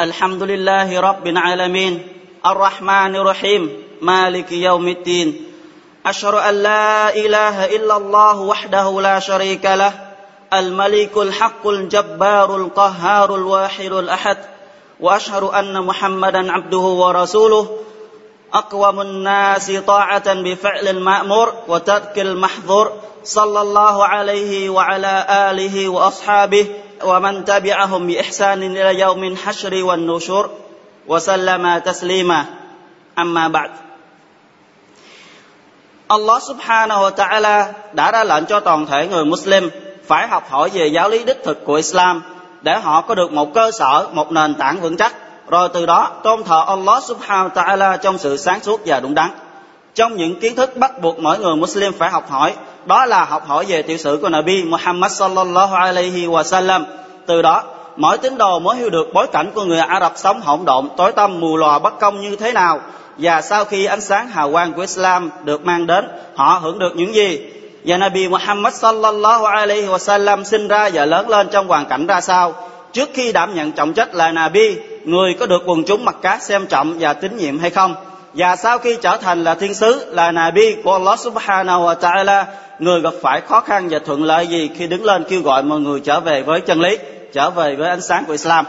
الحمد لله رب العالمين الرحمن الرحيم مالك يوم الدين أشهد أن لا إله إلا الله وحده لا شريك له الملك الحق الجبار القهار الواحد الأحد وأشهد أن محمدا عبده ورسوله أقوم الناس طاعة بفعل المأمور وترك المحظور صلى الله عليه وعلى آله وأصحابه ومن تبعهم بإحسان إلى يوم الحشر والنشور وسلم تسليما أما بعد Allah subhanahu wa ta'ala đã ra lệnh cho toàn thể người Muslim phải học hỏi về giáo lý đích thực của Islam để họ có được một cơ sở, một nền tảng vững chắc rồi từ đó tôn thờ Allah subhanahu wa ta'ala trong sự sáng suốt và đúng đắn. Trong những kiến thức bắt buộc mỗi người Muslim phải học hỏi, đó là học hỏi về tiểu sử của Nabi Muhammad sallallahu alaihi wa sallam. Từ đó, mỗi tín đồ mới hiểu được bối cảnh của người Ả Rập sống hỗn độn, tối tăm, mù lòa, bất công như thế nào. Và sau khi ánh sáng hào quang của Islam được mang đến, họ hưởng được những gì? Và Nabi Muhammad sallallahu alaihi wa sallam sinh ra và lớn lên trong hoàn cảnh ra sao? Trước khi đảm nhận trọng trách là Nabi, người có được quần chúng mặc cá xem trọng và tín nhiệm hay không? Và sau khi trở thành là thiên sứ, là Nabi của Allah subhanahu wa ta'ala, người gặp phải khó khăn và thuận lợi gì khi đứng lên kêu gọi mọi người trở về với chân lý, trở về với ánh sáng của Islam.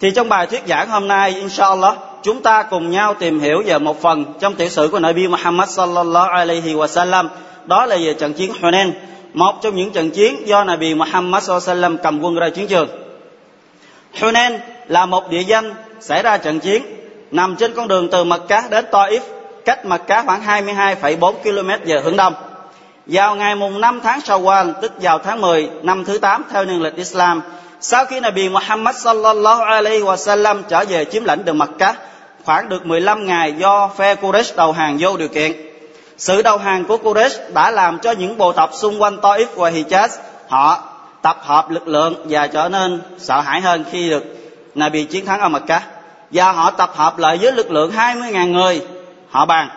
Thì trong bài thuyết giảng hôm nay, inshallah, chúng ta cùng nhau tìm hiểu về một phần trong tiểu sử của Nabi Muhammad sallallahu alaihi wa sallam, đó là về trận chiến Hunain, một trong những trận chiến do Nabi Muhammad sallallahu alaihi wa sallam cầm quân ra chiến trường. Hunain là một địa danh xảy ra trận chiến nằm trên con đường từ Mật Cá đến Taif, cách Mật Cá khoảng 22,4 km về hướng đông. Vào ngày mùng 5 tháng Shawwal, tức vào tháng 10 năm thứ 8 theo niên lịch Islam, sau khi Nabi Muhammad sallallahu alaihi wa sallam trở về chiếm lãnh đường Mật Cá, khoảng được 15 ngày do phe Quraysh đầu hàng vô điều kiện. Sự đầu hàng của Quraysh đã làm cho những bộ tộc xung quanh Taif và Hijaz họ tập hợp lực lượng và trở nên sợ hãi hơn khi được Nabi chiến thắng ở Mật Cá và họ tập hợp lại với lực lượng 20.000 người. Họ bàn,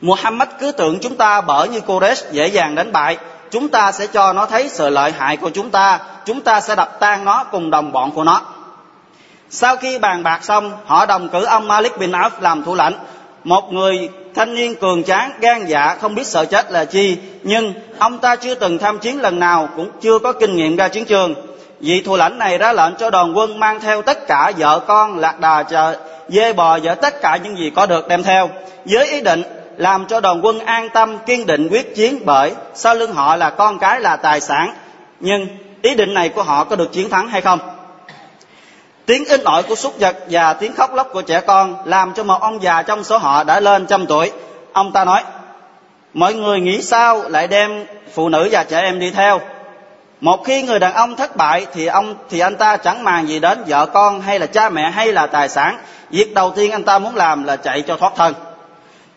Muhammad cứ tưởng chúng ta bởi như Quraysh dễ dàng đánh bại. Chúng ta sẽ cho nó thấy sự lợi hại của chúng ta. Chúng ta sẽ đập tan nó cùng đồng bọn của nó. Sau khi bàn bạc xong, họ đồng cử ông Malik bin Auf làm thủ lãnh. Một người thanh niên cường tráng, gan dạ không biết sợ chết là chi. Nhưng ông ta chưa từng tham chiến lần nào, cũng chưa có kinh nghiệm ra chiến trường vị thủ lãnh này ra lệnh cho đoàn quân mang theo tất cả vợ con, lạc đà chợ dê bò và tất cả những gì có được đem theo, với ý định làm cho đoàn quân an tâm, kiên định quyết chiến bởi sau lưng họ là con cái là tài sản. Nhưng ý định này của họ có được chiến thắng hay không? Tiếng in ỏi của súc vật và tiếng khóc lóc của trẻ con làm cho một ông già trong số họ đã lên trăm tuổi. Ông ta nói, mọi người nghĩ sao lại đem phụ nữ và trẻ em đi theo? Một khi người đàn ông thất bại thì ông, thì anh ta chẳng màng gì đến vợ con hay là cha mẹ hay là tài sản. Việc đầu tiên anh ta muốn làm là chạy cho thoát thân.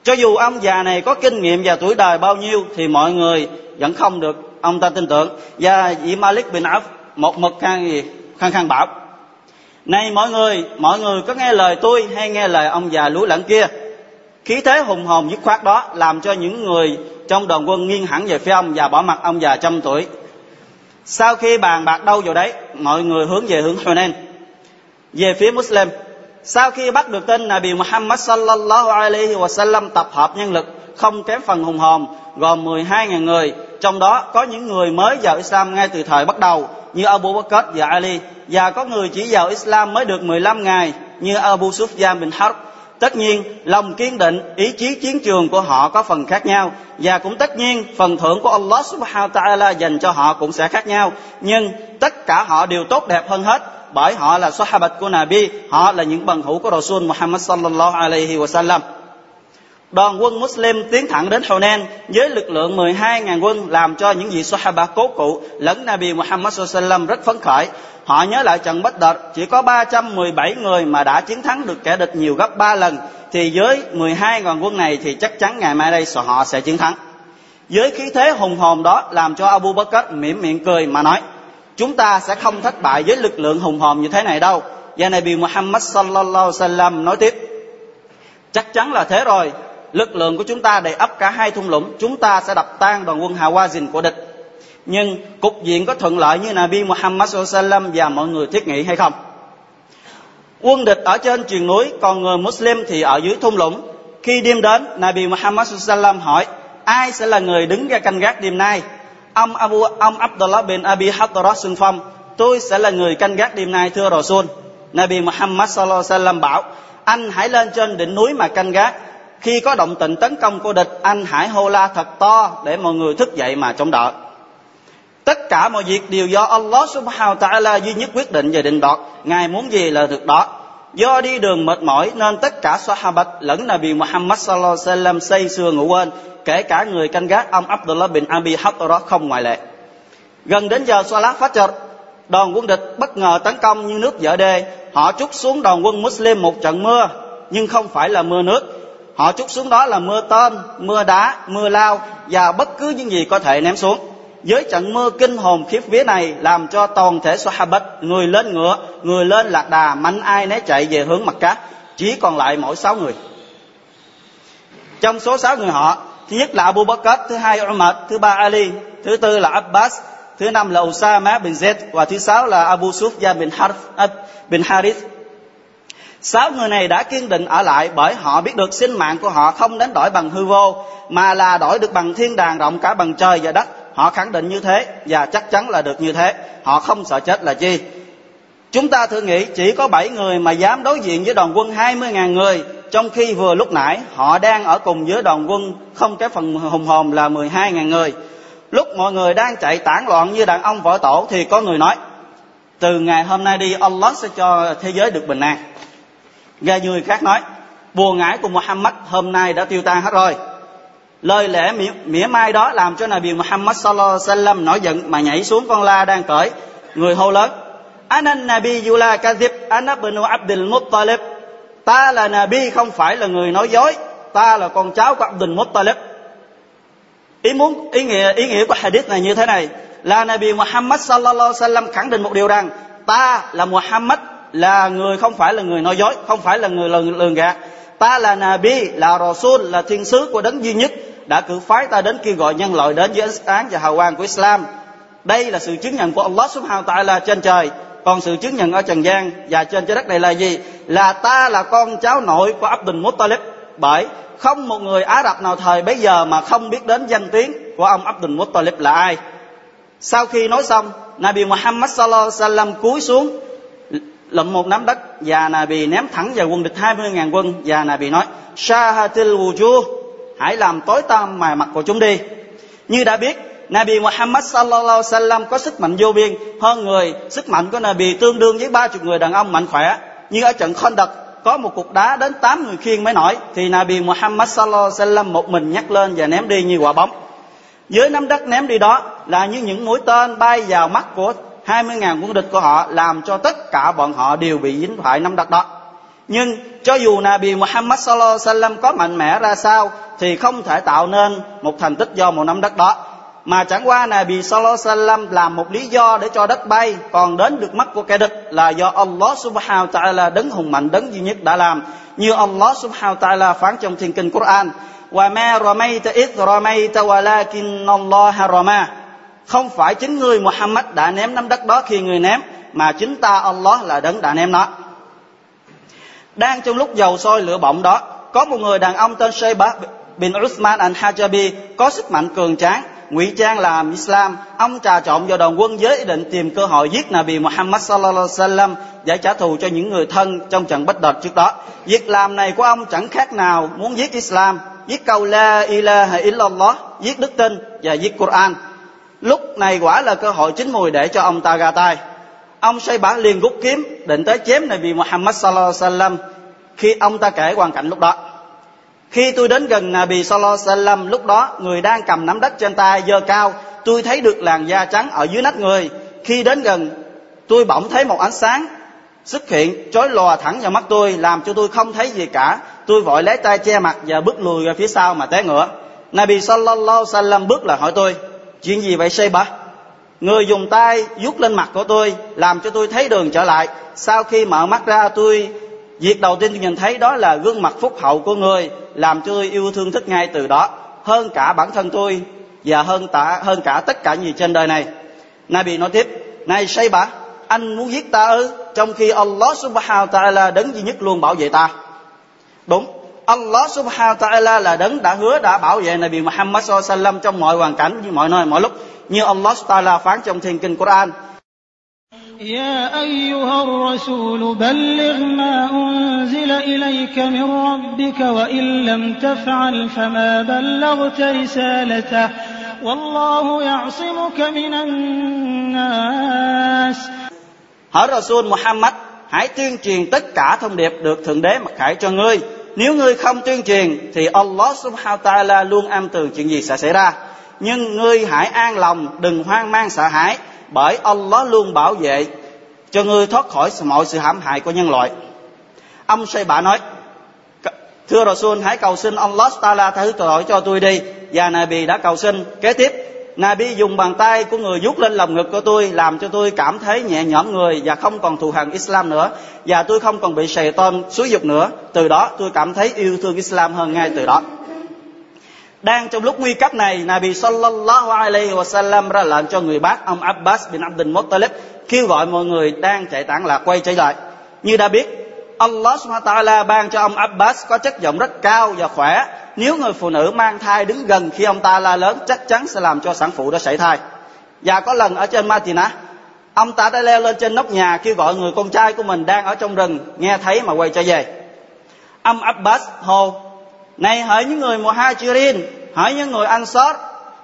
Cho dù ông già này có kinh nghiệm và tuổi đời bao nhiêu thì mọi người vẫn không được ông ta tin tưởng. Và vị Malik bin Auf một mực khang gì? Khăng khăng bảo, này mọi người mọi người có nghe lời tôi hay nghe lời ông già lúa lẫn kia? Khí thế hùng hồn dứt khoát đó làm cho những người trong đoàn quân nghiêng hẳn về phía ông và bỏ mặt ông già trăm tuổi sau khi bàn bạc đâu vào đấy, mọi người hướng về hướng Hunain về phía Muslim, sau khi bắt được tin Nabi Muhammad sallallahu alaihi wa sallam tập hợp nhân lực, không kém phần hùng hồn gồm 12.000 người, trong đó có những người mới vào Islam ngay từ thời bắt đầu, như Abu Bakr và Ali, và có người chỉ vào Islam mới được 15 ngày, như Abu Sufyan bin Harb tất nhiên, lòng kiên định, ý chí chiến trường của họ có phần khác nhau, và cũng tất nhiên, phần thưởng của Allah subhanahu wa ta'ala dành cho họ cũng sẽ khác nhau. Nhưng tất cả họ đều tốt đẹp hơn hết, bởi họ là sahabat của Nabi, họ là những bằng hữu của Rasul Muhammad sallallahu alaihi wasallam đoàn quân Muslim tiến thẳng đến Hunan với lực lượng 12.000 quân làm cho những vị Sahaba cố cụ lẫn Nabi Muhammad SAW rất phấn khởi. Họ nhớ lại trận Bất Đợt, chỉ có 317 người mà đã chiến thắng được kẻ địch nhiều gấp 3 lần, thì với 12.000 quân này thì chắc chắn ngày mai đây họ sẽ chiến thắng. Với khí thế hùng hồn đó làm cho Abu Bakr mỉm miệng cười mà nói, chúng ta sẽ không thất bại với lực lượng hùng hồn như thế này đâu. Và Nabi Muhammad sallallahu alaihi wasallam nói tiếp, chắc chắn là thế rồi lực lượng của chúng ta đầy ấp cả hai thung lũng chúng ta sẽ đập tan đoàn quân Hawazin của địch nhưng cục diện có thuận lợi như Nabi Muhammad SAW và mọi người thiết nghĩ hay không Quân địch ở trên triền núi, còn người Muslim thì ở dưới thung lũng. Khi đêm đến, Nabi Muhammad SAW hỏi, ai sẽ là người đứng ra canh gác đêm nay? Ông Abu ông Abdullah bin Abi Hattarat xưng phong, tôi sẽ là người canh gác đêm nay thưa Rasul. Nabi Muhammad SAW bảo, anh hãy lên trên đỉnh núi mà canh gác. Khi có động tĩnh tấn công của địch, anh hãy hô la thật to để mọi người thức dậy mà chống đỡ. Tất cả mọi việc đều do Allah subhanahu wa ta'ala duy nhất quyết định và định đoạt. Ngài muốn gì là được đó. Do đi đường mệt mỏi nên tất cả Sahabat lẫn Nabi Muhammad sallallahu alaihi wasallam say sưa ngủ quên, kể cả người canh gác ông Abdullah bin Abi Hattara không ngoại lệ. Gần đến giờ Salat Fajr, đoàn quân địch bất ngờ tấn công như nước dở đê, họ trút xuống đoàn quân Muslim một trận mưa, nhưng không phải là mưa nước. Họ trút xuống đó là mưa tên, mưa đá, mưa lao và bất cứ những gì có thể ném xuống với trận mưa kinh hồn khiếp vía này làm cho toàn thể Sahabat người lên ngựa, người lên lạc đà, mạnh ai nấy chạy về hướng mặt cát, chỉ còn lại mỗi sáu người. Trong số sáu người họ, thứ nhất là Abu Bakr, thứ hai Umar, thứ ba Ali, thứ tư là Abbas, thứ năm là Usama bin Zaid và thứ sáu là Abu Sufyan bin Harf à, bin Harith. Sáu người này đã kiên định ở lại bởi họ biết được sinh mạng của họ không đến đổi bằng hư vô, mà là đổi được bằng thiên đàng rộng cả bằng trời và đất. Họ khẳng định như thế, và chắc chắn là được như thế. Họ không sợ chết là chi? Chúng ta thử nghĩ, chỉ có 7 người mà dám đối diện với đoàn quân 20.000 người, trong khi vừa lúc nãy, họ đang ở cùng với đoàn quân không cái phần hùng hồn là 12.000 người. Lúc mọi người đang chạy tản loạn như đàn ông vỡ tổ thì có người nói, từ ngày hôm nay đi, Allah sẽ cho thế giới được bình an. Và người khác nói buồn ngãi của Muhammad hôm nay đã tiêu tan hết rồi. Lời lẽ mỉa, mỉa mai đó làm cho Nabi Muhammad sallallahu alaihi wasallam nổi giận mà nhảy xuống con la đang cởi. Người hô lớn Ana Nabi Yula Kadhib Ana ibn Abdul Muttalib. Ta là Nabi không phải là người nói dối. Ta là con cháu của Abdul Muttalib. Ý muốn ý nghĩa ý nghĩa của hadith này như thế này. Là Nabi Muhammad sallallahu alaihi wasallam khẳng định một điều rằng ta là Muhammad là người không phải là người nói dối không phải là người lường, lường gạt ta là Nabi là Rasul là thiên sứ của đấng duy nhất đã cử phái ta đến kêu gọi nhân loại đến với ánh sáng và hào quang của Islam. Đây là sự chứng nhận của Allah Subhanahu wa ta'ala trên trời. Còn sự chứng nhận ở trần gian và trên trái đất này là gì? Là ta là con cháu nội của Abdul Muttalib. Bởi không một người Ả Rập nào thời bấy giờ mà không biết đến danh tiếng của ông Abdul Muttalib là ai. Sau khi nói xong, Nabi Muhammad sallallahu alaihi wasallam cúi xuống lụm một nắm đất, và Nabi ném thẳng vào quân địch 20.000 quân, và Nabi nói, Shahatil wujuh, hãy làm tối tăm mài mặt của chúng đi. Như đã biết, Nabi Muhammad sallallahu alaihi wasallam có sức mạnh vô biên, hơn người, sức mạnh của Nabi tương đương với ba chục người đàn ông mạnh khỏe. Như ở trận Khandaq, có một cục đá đến tám người khiêng mới nổi, thì Nabi Muhammad sallallahu alaihi wasallam một mình nhắc lên và ném đi như quả bóng. Dưới nắm đất ném đi đó là như những mũi tên bay vào mắt của 20.000 quân địch của họ làm cho tất cả bọn họ đều bị dính phải năm đất đó. Nhưng cho dù Nabi Muhammad sallallahu alaihi wasallam có mạnh mẽ ra sao, thì không thể tạo nên một thành tích do một năm đất đó. Mà chẳng qua Nabi sallallahu alaihi wasallam làm một lý do để cho đất bay, còn đến được mắt của kẻ địch là do Allah subhanahu wa ta'ala đấng hùng mạnh, đấng duy nhất đã làm, như Allah subhanahu wa ta'ala phán trong thiên kinh Quran. Wa ma ramayta idh ramayta walakinna Allah rama không phải chính người Muhammad đã ném nắm đất đó khi người ném, mà chính ta Allah là đấng đã ném nó. Đang trong lúc dầu sôi lửa bỏng đó, có một người đàn ông tên Sheba bin Uthman al-Hajabi có sức mạnh cường tráng, ngụy trang là Islam. Ông trà trộn vào đoàn quân với ý định tìm cơ hội giết Nabi Muhammad sallallahu alaihi wasallam để trả thù cho những người thân trong trận bất đợt trước đó. Việc làm này của ông chẳng khác nào muốn giết Islam, giết câu la ilaha illallah, giết đức tin và giết Quran lúc này quả là cơ hội chín mùi để cho ông ta ra tay. Ông say bả liền rút kiếm, định tới chém Nabi Muhammad sallallahu alaihi wasallam khi ông ta kể hoàn cảnh lúc đó. Khi tôi đến gần Nabi sallallahu alaihi wasallam, lúc đó người đang cầm nắm đất trên tay giơ cao, tôi thấy được làn da trắng ở dưới nách người. Khi đến gần, tôi bỗng thấy một ánh sáng xuất hiện, chói lòa thẳng vào mắt tôi, làm cho tôi không thấy gì cả. Tôi vội lấy tay che mặt và bước lùi ra phía sau mà té ngửa. Nabi sallallahu alaihi wasallam bước lại hỏi tôi chuyện gì vậy Shayba người dùng tay vuốt lên mặt của tôi, làm cho tôi thấy đường trở lại. Sau khi mở mắt ra, tôi, việc đầu tiên tôi nhìn thấy đó là gương mặt phúc hậu của người, làm cho tôi yêu thương thích ngay từ đó. Hơn cả bản thân tôi, và hơn cả hơn cả tất cả gì trên đời này. Nabi nói tiếp, này say bả anh muốn giết ta ư? Trong khi Allah subhanahu wa ta'ala đấng duy nhất luôn bảo vệ ta. Đúng. Allah subhanahu wa ta'ala là đấng đã hứa đã bảo vệ Nabi Muhammad sallallahu alaihi wasallam trong mọi hoàn cảnh như mọi nơi mọi lúc như Allah subhanahu wa ta'ala phán trong thiên kinh Quran يا أيها الرسول بلغ ما أنزل إليك من ربك وإن لم تفعل فما بلغت رسالته والله يعصمك من الناس Hỡi Rasul Muhammad, hãy tuyên truyền tất cả thông điệp được Thượng Đế mặc khải cho ngươi. Nếu ngươi không tuyên truyền thì Allah subhanahu wa ta'ala luôn am tường chuyện gì sẽ xảy ra. Nhưng ngươi hãy an lòng, đừng hoang mang sợ hãi, bởi Allah luôn bảo vệ cho ngươi thoát khỏi mọi sự hãm hại của nhân loại. Ông say Bả nói, Thưa Rasul, hãy cầu xin Allah Ta'ala tha thứ tội cho tôi đi. Và Nabi đã cầu xin. Kế tiếp, Nabi dùng bàn tay của người vuốt lên lòng ngực của tôi làm cho tôi cảm thấy nhẹ nhõm người và không còn thù hằn Islam nữa và tôi không còn bị sầy tôn xúi dục nữa. Từ đó tôi cảm thấy yêu thương Islam hơn ngay từ đó. Đang trong lúc nguy cấp này, Nabi sallallahu alaihi wasallam ra lệnh cho người bác ông Abbas bin Abdul Muttalib kêu gọi mọi người đang chạy tản lạc quay trở lại. Như đã biết, Allah subhanahu wa ta'ala ban cho ông Abbas có chất giọng rất cao và khỏe. Nếu người phụ nữ mang thai đứng gần khi ông ta la lớn chắc chắn sẽ làm cho sản phụ đó sảy thai. Và có lần ở trên Matina, ông ta đã leo lên trên nóc nhà kêu gọi người con trai của mình đang ở trong rừng nghe thấy mà quay trở về. Ông Abbas hô này hỡi những người Muhajirin, hỡi những người Ansar,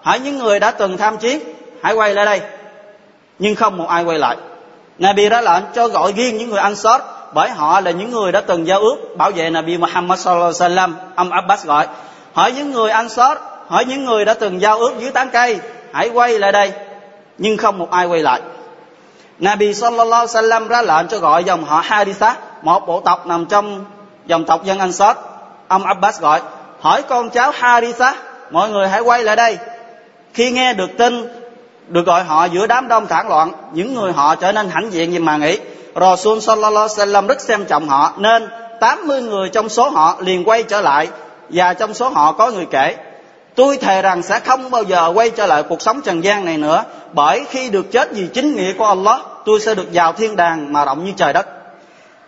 hỡi những người đã từng tham chiến, hãy quay lại đây. Nhưng không một ai quay lại. Nabi ra lệnh cho gọi riêng những người Ansar bởi họ là những người đã từng giao ước bảo vệ Nabi Muhammad sallallahu alaihi wasallam. Ông Abbas gọi, hỏi những người Ansar, hỏi những người đã từng giao ước dưới tán cây, hãy quay lại đây. Nhưng không một ai quay lại. Nabi sallallahu alaihi wasallam ra lệnh cho gọi dòng họ Haritha, một bộ tộc nằm trong dòng tộc dân Ansar Ông Abbas gọi, hỏi con cháu Haritha, mọi người hãy quay lại đây. Khi nghe được tin, được gọi họ giữa đám đông thản loạn, những người họ trở nên hãnh diện như mà nghĩ. Rasul sallallahu alaihi wasallam rất xem trọng họ, nên 80 người trong số họ liền quay trở lại và trong số họ có người kể Tôi thề rằng sẽ không bao giờ quay trở lại cuộc sống trần gian này nữa Bởi khi được chết vì chính nghĩa của Allah Tôi sẽ được vào thiên đàng mà rộng như trời đất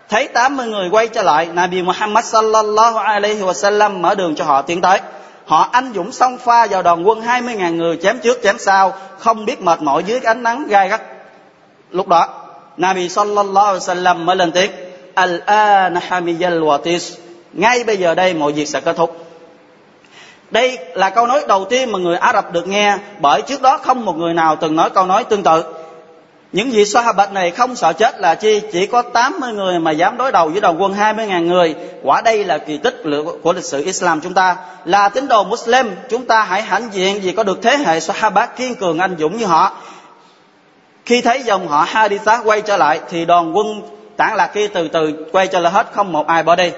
Thấy 80 người quay trở lại, Nabi Muhammad sallallahu alaihi wasallam mở đường cho họ tiến tới. Họ anh dũng xông pha vào đoàn quân 20.000 người chém trước chém sau, không biết mệt mỏi dưới ánh nắng gai gắt. Lúc đó, Nabi sallallahu alaihi wasallam mới lên tiếng, Al-an hamiyal watis. Ngay bây giờ đây mọi việc sẽ kết thúc. Đây là câu nói đầu tiên mà người Ả Rập được nghe, bởi trước đó không một người nào từng nói câu nói tương tự. Những vị Sahabat này không sợ chết là chi? Chỉ có 80 người mà dám đối đầu với đầu quân 20.000 người. Quả đây là kỳ tích của lịch sử Islam chúng ta. Là tín đồ Muslim, chúng ta hãy hãnh diện vì có được thế hệ Sahabat kiên cường anh dũng như họ. Khi thấy dòng họ Haditha quay trở lại, thì đoàn quân tản lạc kia từ từ quay trở lại hết, không một ai bỏ đi.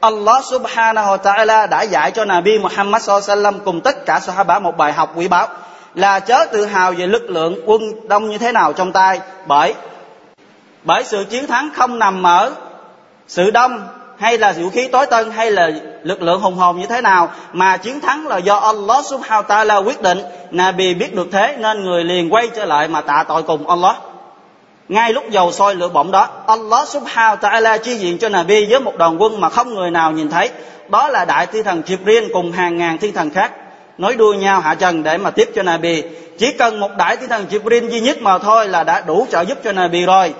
Allah subhanahu wa ta'ala đã dạy cho Nabi Muhammad sallam cùng tất cả Sahaba một bài học quý báu, là chớ tự hào về lực lượng quân đông như thế nào trong tay, bởi bởi sự chiến thắng không nằm ở sự đông hay là vũ khí tối tân, hay là lực lượng hùng hồn như thế nào. Mà chiến thắng là do Allah subhanahu ta'ala quyết định. Nabi biết được thế, nên người liền quay trở lại mà tạ tội cùng Allah. Ngay lúc dầu sôi lửa bỏng đó, Allah subhanahu ta'ala chi diện cho Nabi với một đoàn quân mà không người nào nhìn thấy. Đó là đại thiên thần Jibril cùng hàng ngàn thiên thần khác. Nói đua nhau hạ trần để mà tiếp cho Nabi. Chỉ cần một đại thiên thần Jibril duy nhất mà thôi là đã đủ trợ giúp cho Nabi rồi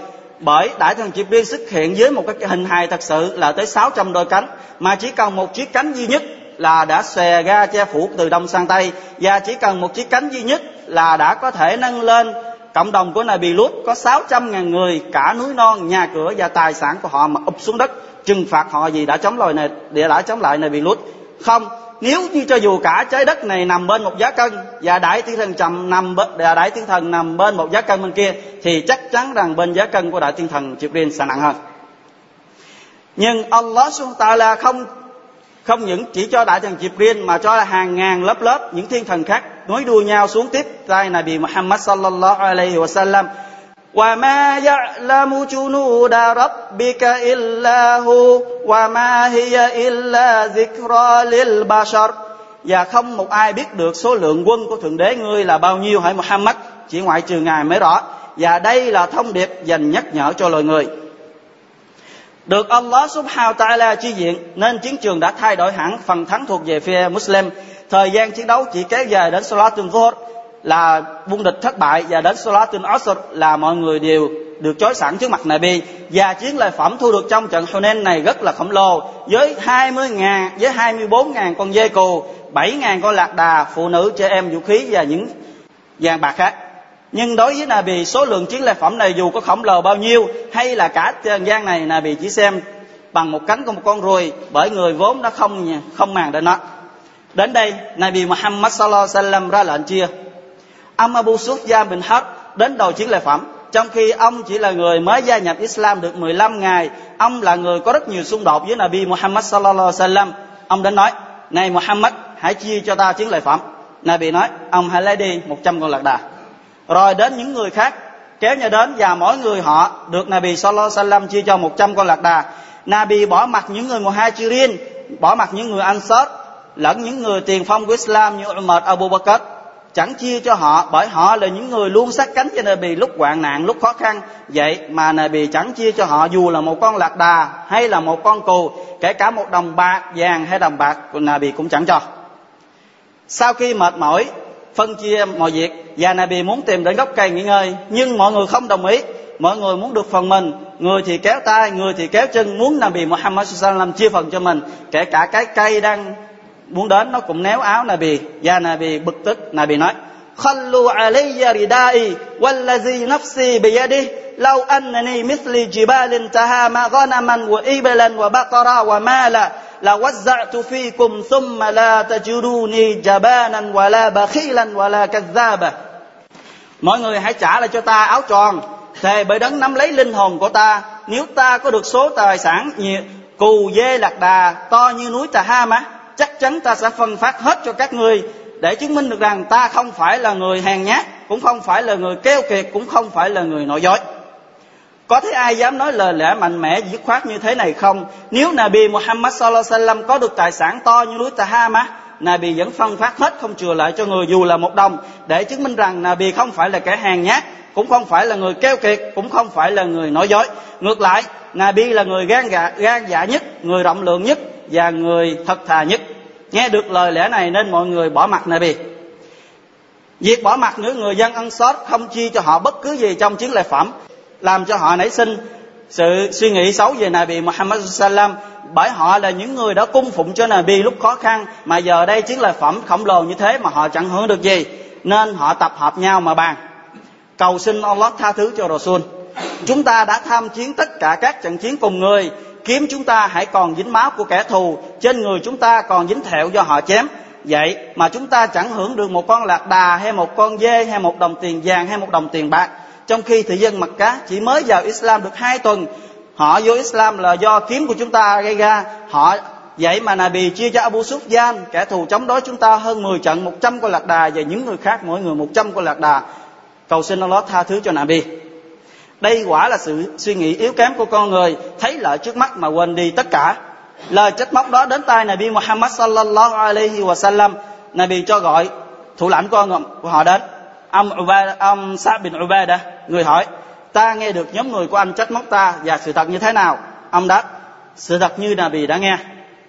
bởi đại thần Jibril xuất hiện với một cái hình hài thật sự là tới 600 đôi cánh, mà chỉ cần một chiếc cánh duy nhất là đã xòe ra che phủ từ đông sang tây, và chỉ cần một chiếc cánh duy nhất là đã có thể nâng lên. Cộng đồng của Nabi Lut có 600 ngàn người, cả núi non, nhà cửa và tài sản của họ mà ụp xuống đất, trừng phạt họ gì đã chống lại này, để đã chống lại Nabi Lut không nếu như cho dù cả trái đất này nằm bên một giá cân và đại thiên thần trầm nằm bên, và đại thiên thần nằm bên một giá cân bên kia, thì chắc chắn rằng bên giá cân của đại thiên thần Jibril sẽ nặng hơn. Nhưng Allah Subhanahu Taala không không những chỉ cho đại thần Jibril mà cho hàng ngàn lớp lớp những thiên thần khác nối đuôi nhau xuống tiếp tay Nabi Muhammad sallallahu alaihi wasallam وما يعلم جنود ربك إلا هو وما هي إلا ذكرى للبشر và không một ai biết được số lượng quân của thượng đế ngươi là bao nhiêu hỡi Muhammad chỉ ngoại trừ ngài mới rõ và đây là thông điệp dành nhắc nhở cho loài người được Allah subhanahu wa ta'ala chi diện nên chiến trường đã thay đổi hẳn phần thắng thuộc về phía Muslim thời gian chiến đấu chỉ kéo dài đến Salatul Zuhr là quân địch thất bại và đến Salatul Asr là mọi người đều được chối sẵn trước mặt Nabi. Và chiến lợi phẩm thu được trong trận Hunain này rất là khổng lồ, với 20 ngàn, với 24 ngàn con dê cù 7 ngàn con lạc đà, phụ nữ, trẻ em, vũ khí và những vàng bạc khác. Nhưng đối với Nabi, số lượng chiến lợi phẩm này dù có khổng lồ bao nhiêu, hay là cả trần gian này, Nabi chỉ xem bằng một cánh của một con ruồi, bởi người vốn nó không không màng đến nó. Đến đây, Nabi Muhammad sallallahu alaihi wasallam ra lệnh chia ông Abu Sufyan bin Harb đến đầu chiến lợi phẩm. Trong khi ông chỉ là người mới gia nhập Islam được 15 ngày, ông là người có rất nhiều xung đột với Nabi Muhammad sallallahu alaihi wasallam. Ông đến nói, này Muhammad, hãy chia cho ta chiến lợi phẩm. Nabi nói, ông hãy lấy đi 100 con lạc đà. Rồi đến những người khác, kéo nhau đến và mỗi người họ được Nabi sallallahu alaihi wasallam chia cho 100 con lạc đà. Nabi bỏ mặt những người Muhajirin, bỏ mặt những người Ansar, lẫn những người tiền phong của Islam như Umar, Abu Bakr chẳng chia cho họ, bởi họ là những người luôn sát cánh cho Nabi lúc hoạn nạn, lúc khó khăn. Vậy mà Nabi chẳng chia cho họ dù là một con lạc đà hay là một con cù kể cả một đồng bạc, vàng hay đồng bạc, của bì cũng chẳng cho. Sau khi mệt mỏi, phân chia mọi việc, và Nabi muốn tìm đến gốc cây nghỉ ngơi, nhưng mọi người không đồng ý. Mọi người muốn được phần mình, người thì kéo tay, người thì kéo chân, muốn Nabi Muhammad sallam chia phần cho mình, kể cả cái cây đang muốn đến nó cũng néo áo Nabi và Nabi bực tức Nabi nói خلوا علي ردائي والذي نفسي بيده لو أنني مثل جبال تهام غنما وإبلا وبقرا ومالا لوزعت فيكم ثم لا تجروني جبانا ولا بخيلا ولا كذابا Mọi người hãy trả lại cho ta áo tròn Thề bởi đấng nắm lấy linh hồn của ta Nếu ta có được số tài sản nhiều Cù dê lạc đà To như núi Tà Ha má chắc chắn ta sẽ phân phát hết cho các ngươi để chứng minh được rằng ta không phải là người hèn nhát cũng không phải là người keo kiệt cũng không phải là người nội dối. Có thấy ai dám nói lời lẽ mạnh mẽ dứt khoát như thế này không? Nếu Nabi Muhammad sallallahu alaihi wasallam có được tài sản to như núi Tahama Nabi vẫn phân phát hết không chừa lại cho người dù là một đồng để chứng minh rằng Nabi không phải là kẻ hèn nhát cũng không phải là người keo kiệt cũng không phải là người nói dối. Ngược lại Nabi là người gan dạ, gan dạ nhất người rộng lượng nhất và người thật thà nhất. Nghe được lời lẽ này nên mọi người bỏ mặt Nabi việc bỏ mặt những người dân ăn sót không chi cho họ bất cứ gì trong chiến lợi phẩm, làm cho họ nảy sinh sự suy nghĩ xấu về Nabi Muhammad sallam bởi họ là những người đã cung phụng cho Nabi lúc khó khăn, mà giờ đây chiến lợi phẩm khổng lồ như thế mà họ chẳng hưởng được gì, nên họ tập hợp nhau mà bàn. Cầu xin Allah tha thứ cho Rasul. Chúng ta đã tham chiến tất cả các trận chiến cùng người kiếm chúng ta hãy còn dính máu của kẻ thù, trên người chúng ta còn dính thẹo do họ chém. Vậy mà chúng ta chẳng hưởng được một con lạc đà hay một con dê hay một đồng tiền vàng hay một đồng tiền bạc. Trong khi thị dân mặc cá chỉ mới vào Islam được hai tuần, họ vô Islam là do kiếm của chúng ta gây ra. Họ, vậy mà Nabi chia cho Abu Sufyan, kẻ thù chống đối chúng ta hơn 10 trận 100 con lạc đà và những người khác, mỗi người 100 con lạc đà. Cầu xin Allah tha thứ cho Nabi đây quả là sự suy nghĩ yếu kém của con người thấy lợi trước mắt mà quên đi tất cả. Lời trách móc đó đến tai Nabi Muhammad sallallahu alaihi wa sallam. Nabi cho gọi thủ lãnh con của họ đến. Ông Ubaidah, ông Sa bin Ubaidah người hỏi ta nghe được nhóm người của anh trách móc ta và sự thật như thế nào? Ông đáp sự thật như Nabi đã nghe.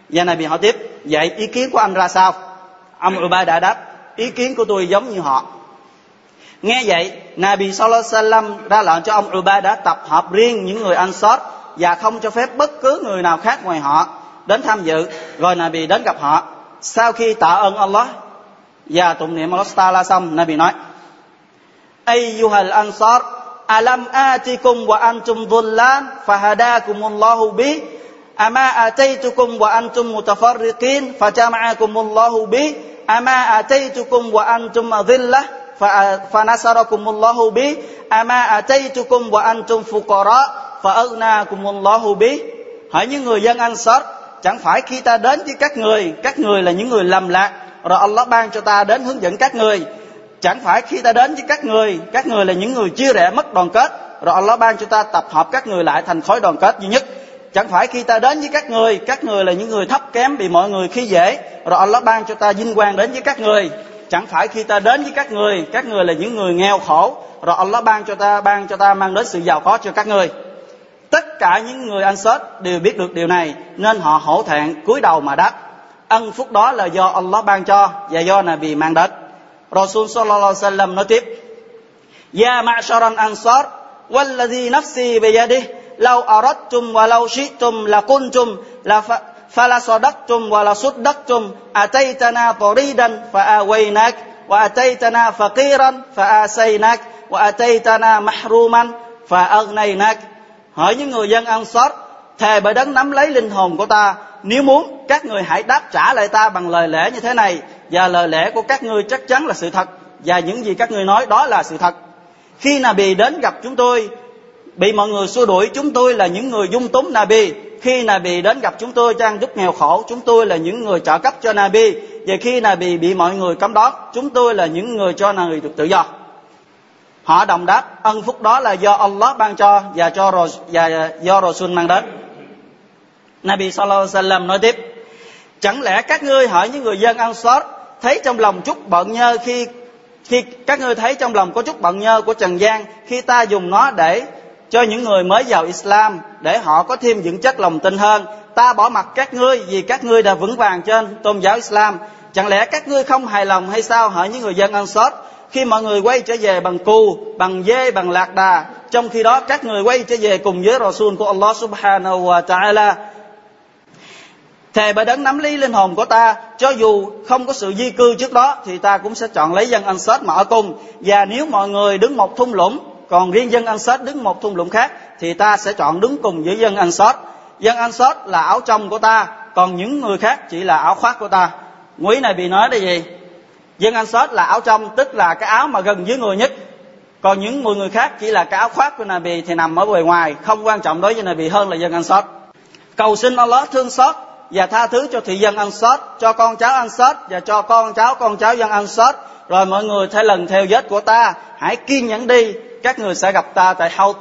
Và Nabi hỏi tiếp vậy ý kiến của anh ra sao? Ông Ubaidah đáp ý kiến của tôi giống như họ. Nghe vậy, Nabi Sallallahu Alaihi ra lệnh cho ông Uba đã tập hợp riêng những người Ansar và không cho phép bất cứ người nào khác ngoài họ đến tham dự. Rồi Nabi đến gặp họ. Sau khi tạ ơn Allah và tụng niệm Allah Taala xong, Nabi nói: Ayyuhal Ansar, alam atikum wa antum dhullan fahadakumullahu bi ama ataitukum wa antum mutafarriqin fajama'akumullahu bi ama ataitukum wa antum adhillah fanasarakumullahu bi, ama ataitukum wa antum fuqara, fa aghnakumullahu bi. Hỏi những người dân Ansar, chẳng phải khi ta đến với các người các người là những người lầm lạc, rồi Allah ban cho ta đến hướng dẫn các người. Chẳng phải khi ta đến với các người các người là những người chia rẽ mất đoàn kết, rồi Allah ban cho ta tập hợp các người lại thành khối đoàn kết duy nhất. Chẳng phải khi ta đến với các người các người là những người thấp kém bị mọi người khi dễ, rồi Allah ban cho ta vinh quang đến với các người chẳng phải khi ta đến với các người các người là những người nghèo khổ rồi Allah ban cho ta ban cho ta mang đến sự giàu có cho các người tất cả những người Ansar đều biết được điều này nên họ hổ thẹn cúi đầu mà đáp ân phúc đó là do Allah ban cho và do Nabi mang đến Rasul sallallahu alaihi wasallam nói tiếp Ya ma'sharan ansar والذي نفسي بيده لو أردتم ولو شئتم لكنتم fala sadaqtum wala suddaqtum ataitana taridan faawainak wa ataitana faqiran faasainak wa ataitana mahruman faaghnainak hỏi những người dân Ansar, thề bởi đấng nắm lấy linh hồn của ta. Nếu muốn, các người hãy đáp trả lại ta bằng lời lẽ như thế này. Và lời lẽ của các người chắc chắn là sự thật. Và những gì các người nói đó là sự thật. Khi Nabi đến gặp chúng tôi, bị mọi người xua đuổi, chúng tôi là những người dung túng Nabi khi Nabi đến gặp chúng tôi, trang giúp nghèo khổ, chúng tôi là những người trợ cấp cho Nabi. Và khi Nabi bị mọi người cấm đoán, chúng tôi là những người cho Nabi được tự do. Họ đồng đáp, ân phúc đó là do Allah ban cho và cho và do Rasul mang đến. Nabi sallallahu alaihi wasallam nói tiếp, chẳng lẽ các ngươi hỏi những người dân Ansar thấy trong lòng chút bận nhơ khi khi các ngươi thấy trong lòng có chút bận nhơ của Trần gian khi ta dùng nó để cho những người mới vào Islam để họ có thêm vững chất lòng tin hơn. Ta bỏ mặt các ngươi vì các ngươi đã vững vàng trên tôn giáo Islam. Chẳng lẽ các ngươi không hài lòng hay sao hỏi những người dân Ansar khi mọi người quay trở về bằng cù, bằng dê, bằng lạc đà, trong khi đó các người quay trở về cùng với Rasul của Allah subhanahu wa ta'ala. Thề bởi đấng nắm lý linh hồn của ta, cho dù không có sự di cư trước đó, thì ta cũng sẽ chọn lấy dân Ansar mà ở cùng. Và nếu mọi người đứng một thung lũng còn riêng dân Ansat đứng một thung lũng khác thì ta sẽ chọn đứng cùng với dân Ansat dân Ansat là áo trong của ta còn những người khác chỉ là áo khoác của ta. Quý này bị nói là gì? Dân Ansat là áo trong tức là cái áo mà gần dưới người nhất. Còn những người người khác chỉ là cái áo khoác của Nabi thì nằm ở bề ngoài không quan trọng đối với Nabi hơn là dân Ansat cầu xin Allah thương xót và tha thứ cho thị dân Ansat, cho con cháu Ansat và cho con cháu con cháu dân Ansat. Rồi mọi người theo lần theo vết của ta, hãy kiên nhẫn đi, các người sẽ gặp ta tại Haut.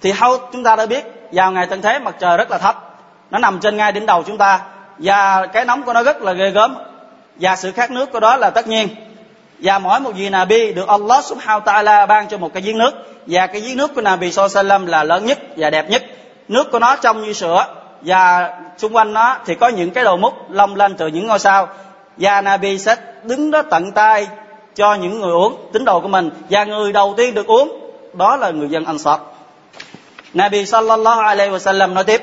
Thì Haut chúng ta đã biết, vào ngày tận thế mặt trời rất là thấp, nó nằm trên ngay đỉnh đầu chúng ta. Và cái nóng của nó rất là ghê gớm. Và sự khát nước của đó là tất nhiên. Và mỗi một vị Nabi được Allah subhanahu ta'ala ban cho một cái giếng nước. Và cái giếng nước của Nabi sallam là lớn nhất và đẹp nhất. Nước của nó trong như sữa. Và xung quanh nó thì có những cái đầu mút long lanh từ những ngôi sao. Và Nabi sẽ đứng đó tận tay cho những người uống tín đồ của mình và người đầu tiên được uống, đó là người dân anh sọt Nabi sallallahu alaihi wasallam nói tiếp,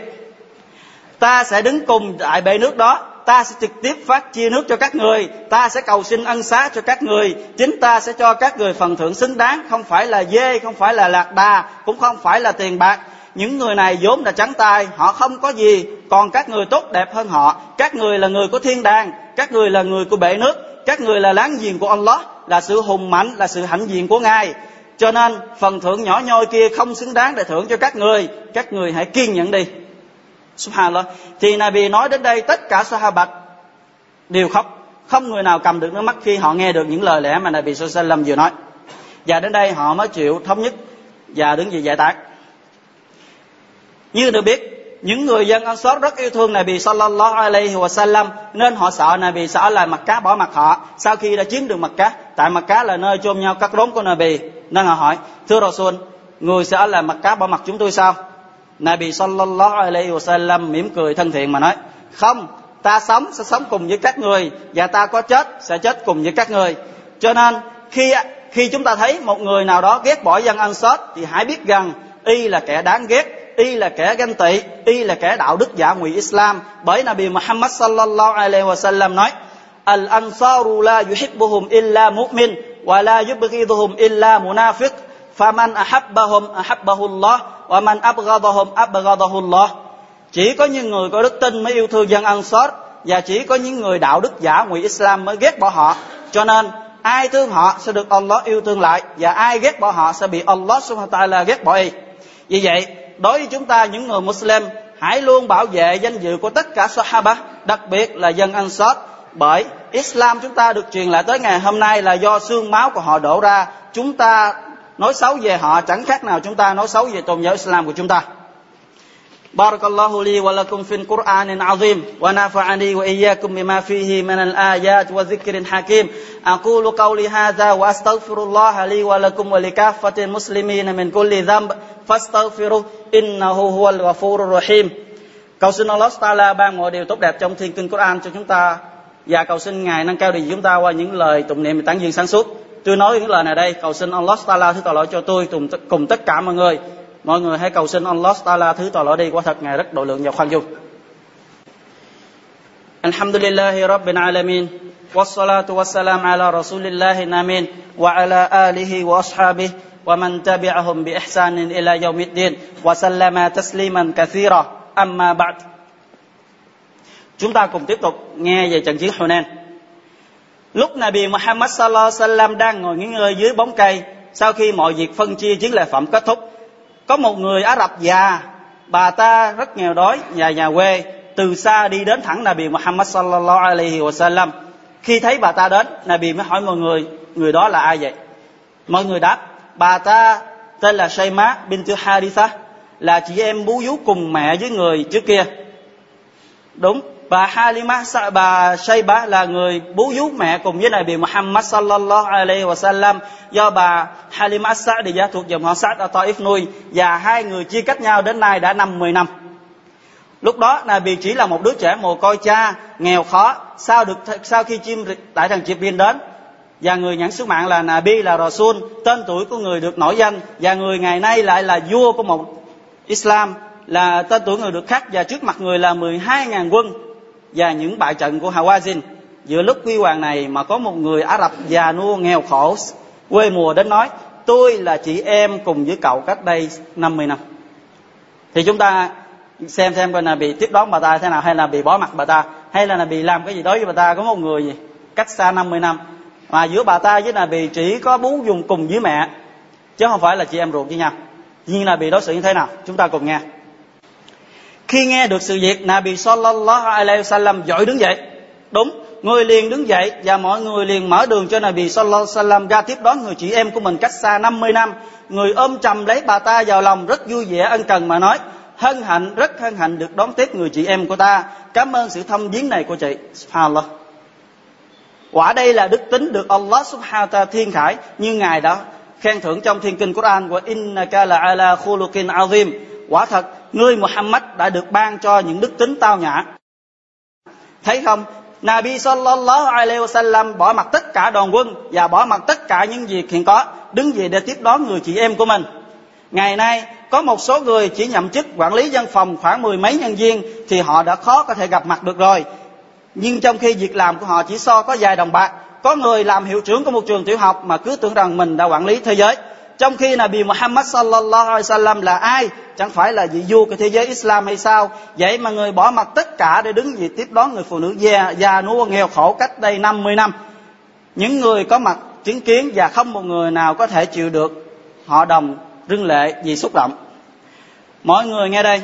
ta sẽ đứng cùng tại bể nước đó, ta sẽ trực tiếp phát chia nước cho các người, ta sẽ cầu xin ân xá cho các người, chính ta sẽ cho các người phần thưởng xứng đáng, không phải là dê, không phải là lạc đà, cũng không phải là tiền bạc. Những người này vốn là trắng tay, họ không có gì, còn các người tốt đẹp hơn họ. Các người là người của thiên đàng, các người là người của bể nước các người là láng giềng của Allah, là sự hùng mạnh, là sự hãnh diện của ngài. Cho nên, phần thưởng nhỏ nhoi kia không xứng đáng để thưởng cho các người. Các người hãy kiên nhẫn đi. Subhanallah. Thì nabi nói đến đây, tất cả sahabat đều khóc. Không người nào cầm được nước mắt khi họ nghe được những lời lẽ mà nabi sallam vừa nói. Và đến đây họ mới chịu thống nhất và đứng dậy giải tán. Như được biết những người dân Ansar rất yêu thương Nabi sallallahu alaihi wa sallam nên họ sợ Nabi sẽ ở lại mặt cá bỏ mặt họ. Sau khi đã chiếm được mặt cá tại mặt cá là nơi chôn nhau các rốn của Nabi. Nên họ hỏi, thưa Rasul, người sẽ ở lại mặt cá bỏ mặt chúng tôi sao? Nabi sallallahu alaihi wa sallam mỉm cười thân thiện mà nói, không, ta sống sẽ sống cùng với các người, và ta có chết sẽ chết cùng với các người. Cho nên, khi khi chúng ta thấy một người nào đó ghét bỏ dân Ansar thì hãy biết rằng y là kẻ đáng ghét y là kẻ ganh tị, y là kẻ đạo đức giả ngụy Islam. Bởi Nabi Muhammad sallallahu alaihi wasallam nói al ansaru la yuhibbuhum illa mu'min wa la yubghiduhum illa munafiq. Faman ahabbahum, ahabbahu Allah, wa man abghadahum, abghadahu Allah. Chỉ có những người có đức tin mới yêu thương dân Ansar và chỉ có những người đạo đức giả ngụy Islam mới ghét bỏ họ. Cho nên, ai thương họ sẽ được Allah yêu thương lại và ai ghét bỏ họ sẽ bị Allah subhanahu wa ta'ala ghét bỏ y. Vì vậy đối với chúng ta, những người Muslim, hãy luôn bảo vệ danh dự của tất cả Sahaba, đặc biệt là dân Ansar. Bởi Islam chúng ta được truyền lại tới ngày hôm nay là do xương máu của họ đổ ra. Chúng ta nói xấu về họ, chẳng khác nào chúng ta nói xấu về tôn giáo Islam của chúng ta. بارك الله لي ولكم في القرآن العظيم ونفعني وإياكم بما فيه من الآيات وذكر حكيم أقول قولي هذا وأستغفر الله لي ولكم ولكافة المسلمين من كل ذنب فاستغفروه إنه هو الغفور الرحيم Cầu xin Allah Taala ban mọi điều tốt đẹp trong thiên kinh Quran cho chúng ta và cầu xin Ngài nâng cao điều chúng ta qua những lời tụng niệm và tán dương sáng suốt. Tôi nói những lời này đây, cầu xin Allah Taala thứ tội lỗi cho tôi cùng tất cả mọi người. Mọi người hãy cầu xin Allah Taala thứ tội lỗi đi, quả thật Ngài rất độ lượng và khoan dung. Alhamdulillahi Rabbil Alamin والصلاة والسلام على رسول الله الأمين وعلى آله وأصحابه ومن تبعهم بإحسان إلى يوم الدين وسلم تسليما كثيرا أما بعد Chúng ta cùng tiếp tục nghe về trận chiến Hunain. Lúc Nabi Muhammad sallallahu alaihi wasallam đang ngồi nghỉ ngơi dưới bóng cây, sau khi mọi việc phân chia chiến lợi phẩm kết thúc, có một người Ả Rập già, bà ta rất nghèo đói, nhà nhà quê, từ xa đi đến thẳng Nabi Muhammad sallallahu alaihi wasallam. Khi thấy bà ta đến, Nabi mới hỏi mọi người, người đó là ai vậy? Mọi người đáp, bà ta tên là Shayma bint Haritha, là chị em bú vú cùng mẹ với người trước kia. Đúng, bà Halima bà Shayba là người bú vú mẹ cùng với Nabi Muhammad sallallahu alaihi wasallam. Do bà Halima Sa'diyah thuộc dòng họ Sa'd ở Taif nuôi và hai người chia cách nhau đến nay đã năm 10 năm. Lúc đó Nabi chỉ là một đứa trẻ mồ côi cha, nghèo khó, sau được sau khi chim đại thần biên đến. Và người nhận sứ mạng là Nabi là Rasul, tên tuổi của người được nổi danh. Và người ngày nay lại là vua của một Islam là tên tuổi người được khắc. Và trước mặt người là 12.000 quân và những bại trận của Hawazin. Giữa lúc quy hoàng này mà có một người Ả Rập già nua nghèo khổ quê mùa đến nói, tôi là chị em cùng với cậu cách đây 50 năm. Thì chúng ta xem xem coi là bị tiếp đón bà ta thế nào, hay là bị bỏ mặt bà ta, hay là bị làm cái gì đối với bà ta. Có một người gì? Cách xa 50 năm. Mà giữa bà ta với là bị chỉ có bú dùng cùng với mẹ, chứ không phải là chị em ruột với nhau. Nhưng là bị đối xử như thế nào? Chúng ta cùng nghe khi nghe được sự việc, Nabi sallallahu alaihi wasallam dội đứng dậy. Đúng, người liền đứng dậy và mọi người liền mở đường cho Nabi sallallahu alaihi wasallam ra tiếp đón người chị em của mình cách xa 50 năm. Người ôm chầm lấy bà ta vào lòng, rất vui vẻ, ân cần mà nói, hân hạnh, rất hân hạnh được đón tiếp người chị em của ta. Cảm ơn sự thăm viếng này của chị. Subhanallah. Quả đây là đức tính được Allah subhanahu wa thiên khải như ngài đã khen thưởng trong thiên kinh Quran của innaka la ala khuluqin azim quả thật, ngươi Muhammad đã được ban cho những đức tính tao nhã. Thấy không? Nabi sallallahu alaihi wasallam bỏ mặt tất cả đoàn quân và bỏ mặt tất cả những việc hiện có, đứng dậy để tiếp đón người chị em của mình. Ngày nay, có một số người chỉ nhậm chức quản lý văn phòng khoảng mười mấy nhân viên thì họ đã khó có thể gặp mặt được rồi. Nhưng trong khi việc làm của họ chỉ so có vài đồng bạc, có người làm hiệu trưởng của một trường tiểu học mà cứ tưởng rằng mình đã quản lý thế giới trong khi Nabi Muhammad sallallahu alaihi wasallam là ai? Chẳng phải là vị vua của thế giới Islam hay sao? Vậy mà người bỏ mặt tất cả để đứng gì tiếp đón người phụ nữ già già nua nghèo khổ cách đây 50 năm. Những người có mặt chứng kiến và không một người nào có thể chịu được họ đồng rưng lệ vì xúc động. Mọi người nghe đây.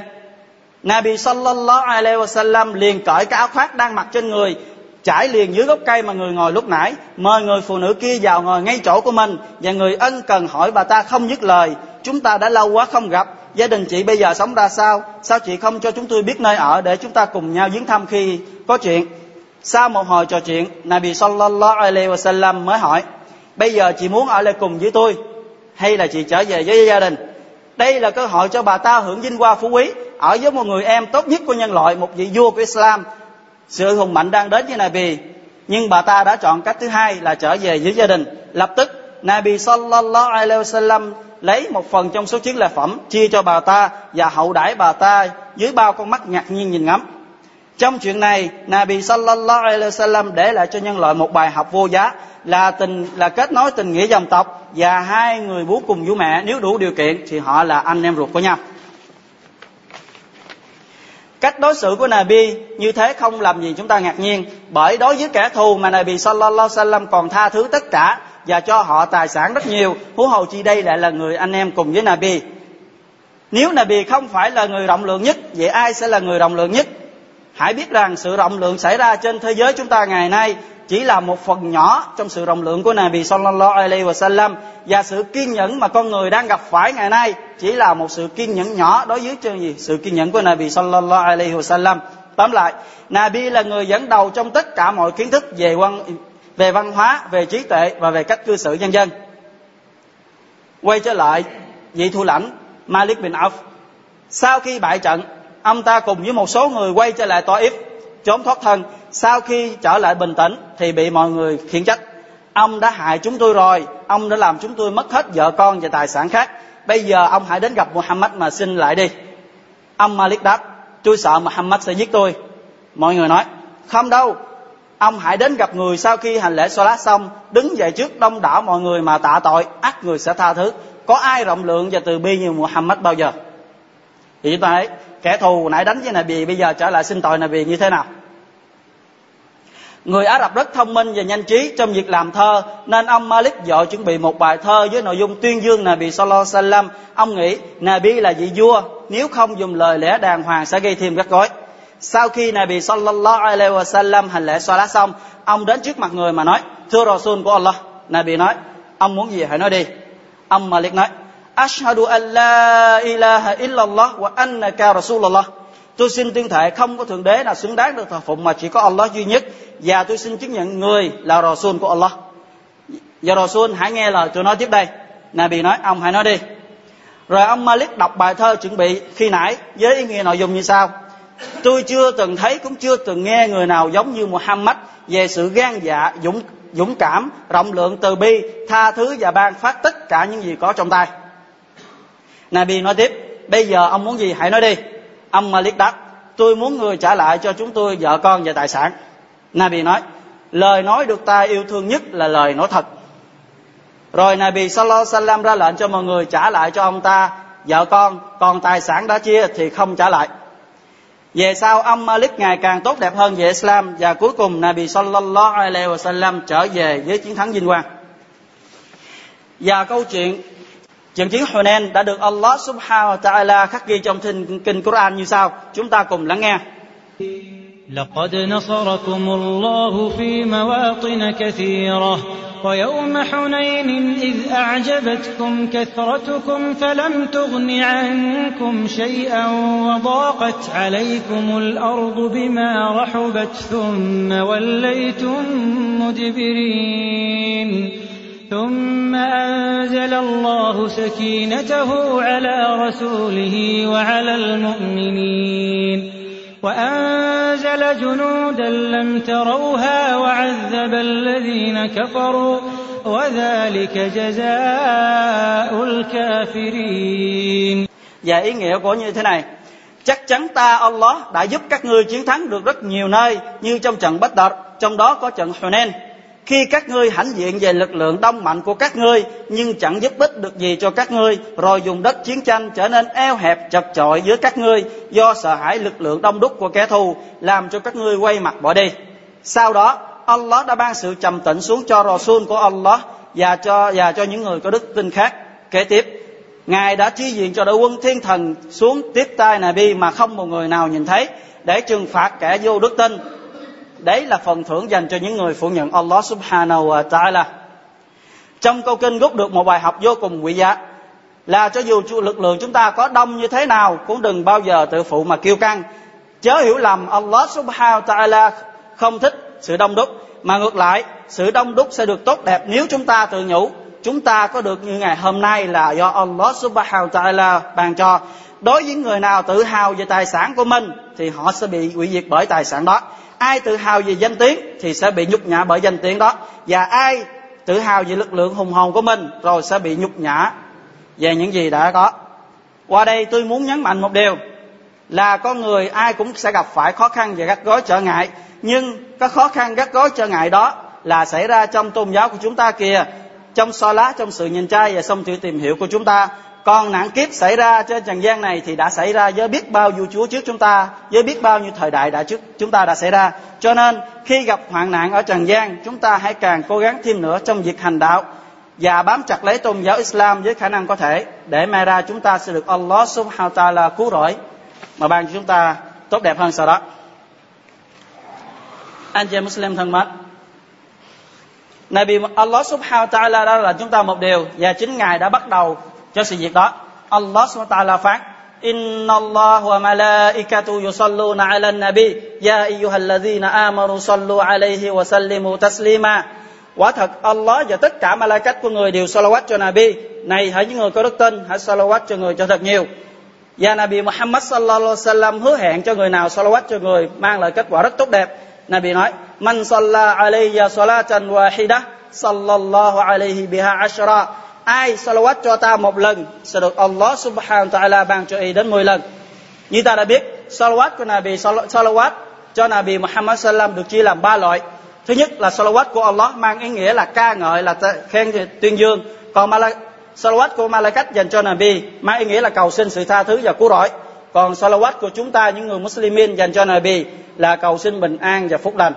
Nabi sallallahu alaihi wasallam liền cởi cái áo khoác đang mặc trên người trải liền dưới gốc cây mà người ngồi lúc nãy, mời người phụ nữ kia vào ngồi ngay chỗ của mình, và người ân cần hỏi bà ta không dứt lời. Chúng ta đã lâu quá không gặp. Gia đình chị bây giờ sống ra sao? Sao chị không cho chúng tôi biết nơi ở để chúng ta cùng nhau viếng thăm khi có chuyện? Sau một hồi trò chuyện, Nabi sallallahu alaihi wasallam mới hỏi, bây giờ chị muốn ở lại cùng với tôi hay là chị trở về với gia đình? Đây là cơ hội cho bà ta hưởng vinh hoa phú quý. Ở với một người em tốt nhất của nhân loại, một vị vua của Islam sự hùng mạnh đang đến với Nabi. Nhưng bà ta đã chọn cách thứ hai là trở về với gia đình. Lập tức, Nabi sallallahu alaihi wasallam lấy một phần trong số chiến lợi phẩm chia cho bà ta và hậu đãi bà ta dưới bao con mắt ngạc nhiên nhìn ngắm. Trong chuyện này, Nabi sallallahu alaihi wasallam để lại cho nhân loại một bài học vô giá là tình, là kết nối tình nghĩa dòng tộc và hai người bố cùng vũ mẹ. Nếu đủ điều kiện thì họ là anh em ruột của nhau cách đối xử của Nabi như thế không làm gì chúng ta ngạc nhiên. Bởi đối với kẻ thù mà Nabi sallallahu alaihi wasallam còn tha thứ tất cả và cho họ tài sản rất nhiều, hú hồ chi đây lại là người anh em cùng với Nabi. Nếu Nabi không phải là người rộng lượng nhất, vậy ai sẽ là người rộng lượng nhất? Hãy biết rằng sự rộng lượng xảy ra trên thế giới chúng ta ngày nay chỉ là một phần nhỏ trong sự rộng lượng của Nabi sallallahu alaihi wasallam và sự kiên nhẫn mà con người đang gặp phải ngày nay chỉ là một sự kiên nhẫn nhỏ đối với chương gì, sự kiên nhẫn của Nabi sallallahu alaihi wasallam. Tóm lại, Nabi là người dẫn đầu trong tất cả mọi kiến thức về văn về văn hóa, về trí tuệ và về cách cư xử nhân dân. Quay trở lại vị thủ lãnh Malik bin Auf, sau khi bại trận, ông ta cùng với một số người quay trở lại Taif trốn thoát thân. Sau khi trở lại bình tĩnh thì bị mọi người khiển trách. Ông đã hại chúng tôi rồi, ông đã làm chúng tôi mất hết vợ con và tài sản khác. Bây giờ ông hãy đến gặp Muhammad mà xin lại đi. Ông Malik đáp, tôi sợ Muhammad sẽ giết tôi. Mọi người nói, không đâu. Ông hãy đến gặp người sau khi hành lễ Salat xong, đứng dậy trước đông đảo mọi người mà tạ tội ắt người sẽ tha thứ. Có ai rộng lượng và từ bi như Muhammad bao giờ? Thì chúng ta thấy kẻ thù nãy đánh với Nabi bây giờ trở lại xin tội Nabi như thế nào Người Ả Rập rất thông minh và nhanh trí trong việc làm thơ nên ông Malik dội chuẩn bị một bài thơ với nội dung tuyên dương Nabi Sallallahu Alaihi Wasallam. Ông nghĩ Nabi là vị vua, nếu không dùng lời lẽ đàng hoàng sẽ gây thêm rắc rối. Sau khi Nabi Sallallahu Alaihi Wasallam hành lễ lá xong, ông đến trước mặt người mà nói, thưa Rasul của Allah. Nabi nói, ông muốn gì hãy nói đi. Ông Malik nói, Ashhadu an la ilaha illallah wa annaka Rasulullah. Tôi xin tuyên thệ không có thượng đế nào xứng đáng được thờ phụng mà chỉ có Allah duy nhất. Và tôi xin chứng nhận người là Rasul của Allah. Và Rasul, hãy nghe lời tôi nói tiếp đây. Nabi nói, ông hãy nói đi. Rồi ông Malik đọc bài thơ chuẩn bị khi nãy với ý nghĩa nội dung như sau. Tôi chưa từng thấy cũng chưa từng nghe người nào giống như Muhammad về sự gan dạ dũng dũng cảm, rộng lượng từ bi, tha thứ và ban phát tất cả những gì có trong tay. Nabi nói tiếp, bây giờ ông muốn gì hãy nói đi. Ông Malik đáp, tôi muốn người trả lại cho chúng tôi vợ con và tài sản. Nabi nói, lời nói được ta yêu thương nhất là lời nói thật. Rồi Nabi Sallallahu Alaihi Wasallam ra lệnh cho mọi người trả lại cho ông ta vợ con, còn tài sản đã chia thì không trả lại. Về sau ông Malik ngày càng tốt đẹp hơn về Islam và cuối cùng Nabi Sallallahu Alaihi Wasallam trở về với chiến thắng vinh quang. Và câu chuyện Trận chiến Hunain đã được Allah Subhanahu wa Ta'ala khắc ghi trong kinh, kinh Quran như sau. Chúng ta cùng lắng nghe. لقد نصركم الله في مواطن كثيرة ويوم حنين إذ أعجبتكم كثرتكم فلم تغن عنكم شيئا وضاقت عليكم الأرض بما رحبت ثم وليتم مدبرين ثم أنزل الله سكينته على رسوله وعلى المؤمنين وأنزل جنودا لم تروها وعذب الذين كفروا وذلك جزاء الكافرين Và ý nghĩa của như thế này Chắc chắn ta Allah đã giúp các ngươi chiến thắng được rất nhiều nơi Như trong trận Bách Đợt Trong đó có trận Hunain khi các ngươi hãnh diện về lực lượng đông mạnh của các ngươi, nhưng chẳng giúp ích được gì cho các ngươi, rồi dùng đất chiến tranh trở nên eo hẹp, chật chội giữa các ngươi do sợ hãi lực lượng đông đúc của kẻ thù, làm cho các ngươi quay mặt bỏ đi. Sau đó, Allah đã ban sự trầm tĩnh xuống cho Rasul của Allah và cho và cho những người có đức tin khác. Kế tiếp, Ngài đã chi diện cho đội quân thiên thần xuống tiếp tay Nabi mà không một người nào nhìn thấy, để trừng phạt kẻ vô đức tin. Đấy là phần thưởng dành cho những người phụ nhận Allah subhanahu wa ta'ala. Trong câu kinh rút được một bài học vô cùng quý giá, là cho dù lực lượng chúng ta có đông như thế nào, cũng đừng bao giờ tự phụ mà kiêu căng. Chớ hiểu lầm, Allah subhanahu wa ta'ala không thích sự đông đúc, mà ngược lại, sự đông đúc sẽ được tốt đẹp nếu chúng ta tự nhủ chúng ta có được như ngày hôm nay là do Allah subhanahu wa ta'ala ban cho đối với người nào tự hào về tài sản của mình, thì họ sẽ bị hủy diệt bởi tài sản đó ai tự hào về danh tiếng thì sẽ bị nhục nhã bởi danh tiếng đó. Và ai tự hào về lực lượng hùng hồn của mình rồi sẽ bị nhục nhã về những gì đã có. Qua đây tôi muốn nhấn mạnh một điều là con người ai cũng sẽ gặp phải khó khăn và gắt gối trở ngại. Nhưng các khó khăn gắt gối trở ngại đó là xảy ra trong tôn giáo của chúng ta kìa, trong so lá, trong sự nhìn trai và trong sự tìm hiểu của chúng ta còn nạn kiếp xảy ra trên trần gian này thì đã xảy ra với biết bao nhiêu chúa trước chúng ta, với biết bao nhiêu thời đại đã trước chúng ta đã xảy ra. Cho nên, khi gặp hoạn nạn ở trần gian, chúng ta hãy càng cố gắng thêm nữa trong việc hành đạo và bám chặt lấy tôn giáo Islam với khả năng có thể để mai ra chúng ta sẽ được Allah subhanahu wa ta'ala cứu rỗi. Mà ban cho chúng ta tốt đẹp hơn sau đó. Anh chị Muslim thân mến, Nabi Allah subhanahu wa ta'ala đã là chúng ta một điều và chính Ngài đã bắt đầu cho sự việc đó. Allah subhanahu wa ta'ala phán إن الله وملائكته يصلون على النبي يا أيها الذين آمنوا صلوا عليه وسلموا تسليما Quả thật Allah và tất cả malaikat của người đều salawat cho Nabi. Này hãy những người có đức tin, hãy salawat cho người cho thật nhiều. Và Nabi Muhammad sallallahu alaihi wasallam hứa hẹn cho người nào salawat cho người mang lại kết quả rất tốt đẹp. Nabi nói: "Man salla alayya salatan wahida sallallahu alayhi biha ashra." Ai salawat cho ta một lần sẽ được Allah subhanahu wa ta'ala ban cho y đến 10 lần. Như ta đã biết, salawat của Nabi salawat cho Nabi Muhammad sallam được chia làm ba loại. Thứ nhất là salawat của Allah mang ý nghĩa là ca ngợi là khen tuyên dương. Còn Malak salawat của Malaikat dành cho Nabi mang ý nghĩa là cầu xin sự tha thứ và cứu rỗi. Còn salawat của chúng ta những người Muslimin dành cho Nabi là cầu xin bình an và phúc lành.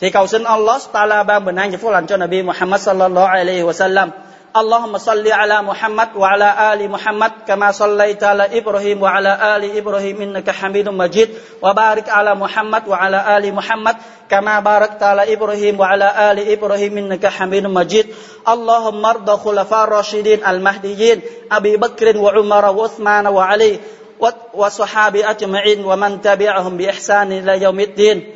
Thì cầu xin Allah Taala ban bình an và phúc lành cho Nabi Muhammad sallallahu alaihi wasallam. اللهم صل على محمد وعلى آل محمد كما صليت على إبراهيم وعلى آل إبراهيم إنك حميد مجيد وبارك على محمد وعلى آل محمد كما باركت على إبراهيم وعلى آل إبراهيم إنك حميد مجيد. اللهم ارض خلفاء الراشدين المهديين أبي بكر وعمر وعثمان وعلي وصحابي أجمعين ومن تبعهم بإحسان إلى يوم الدين.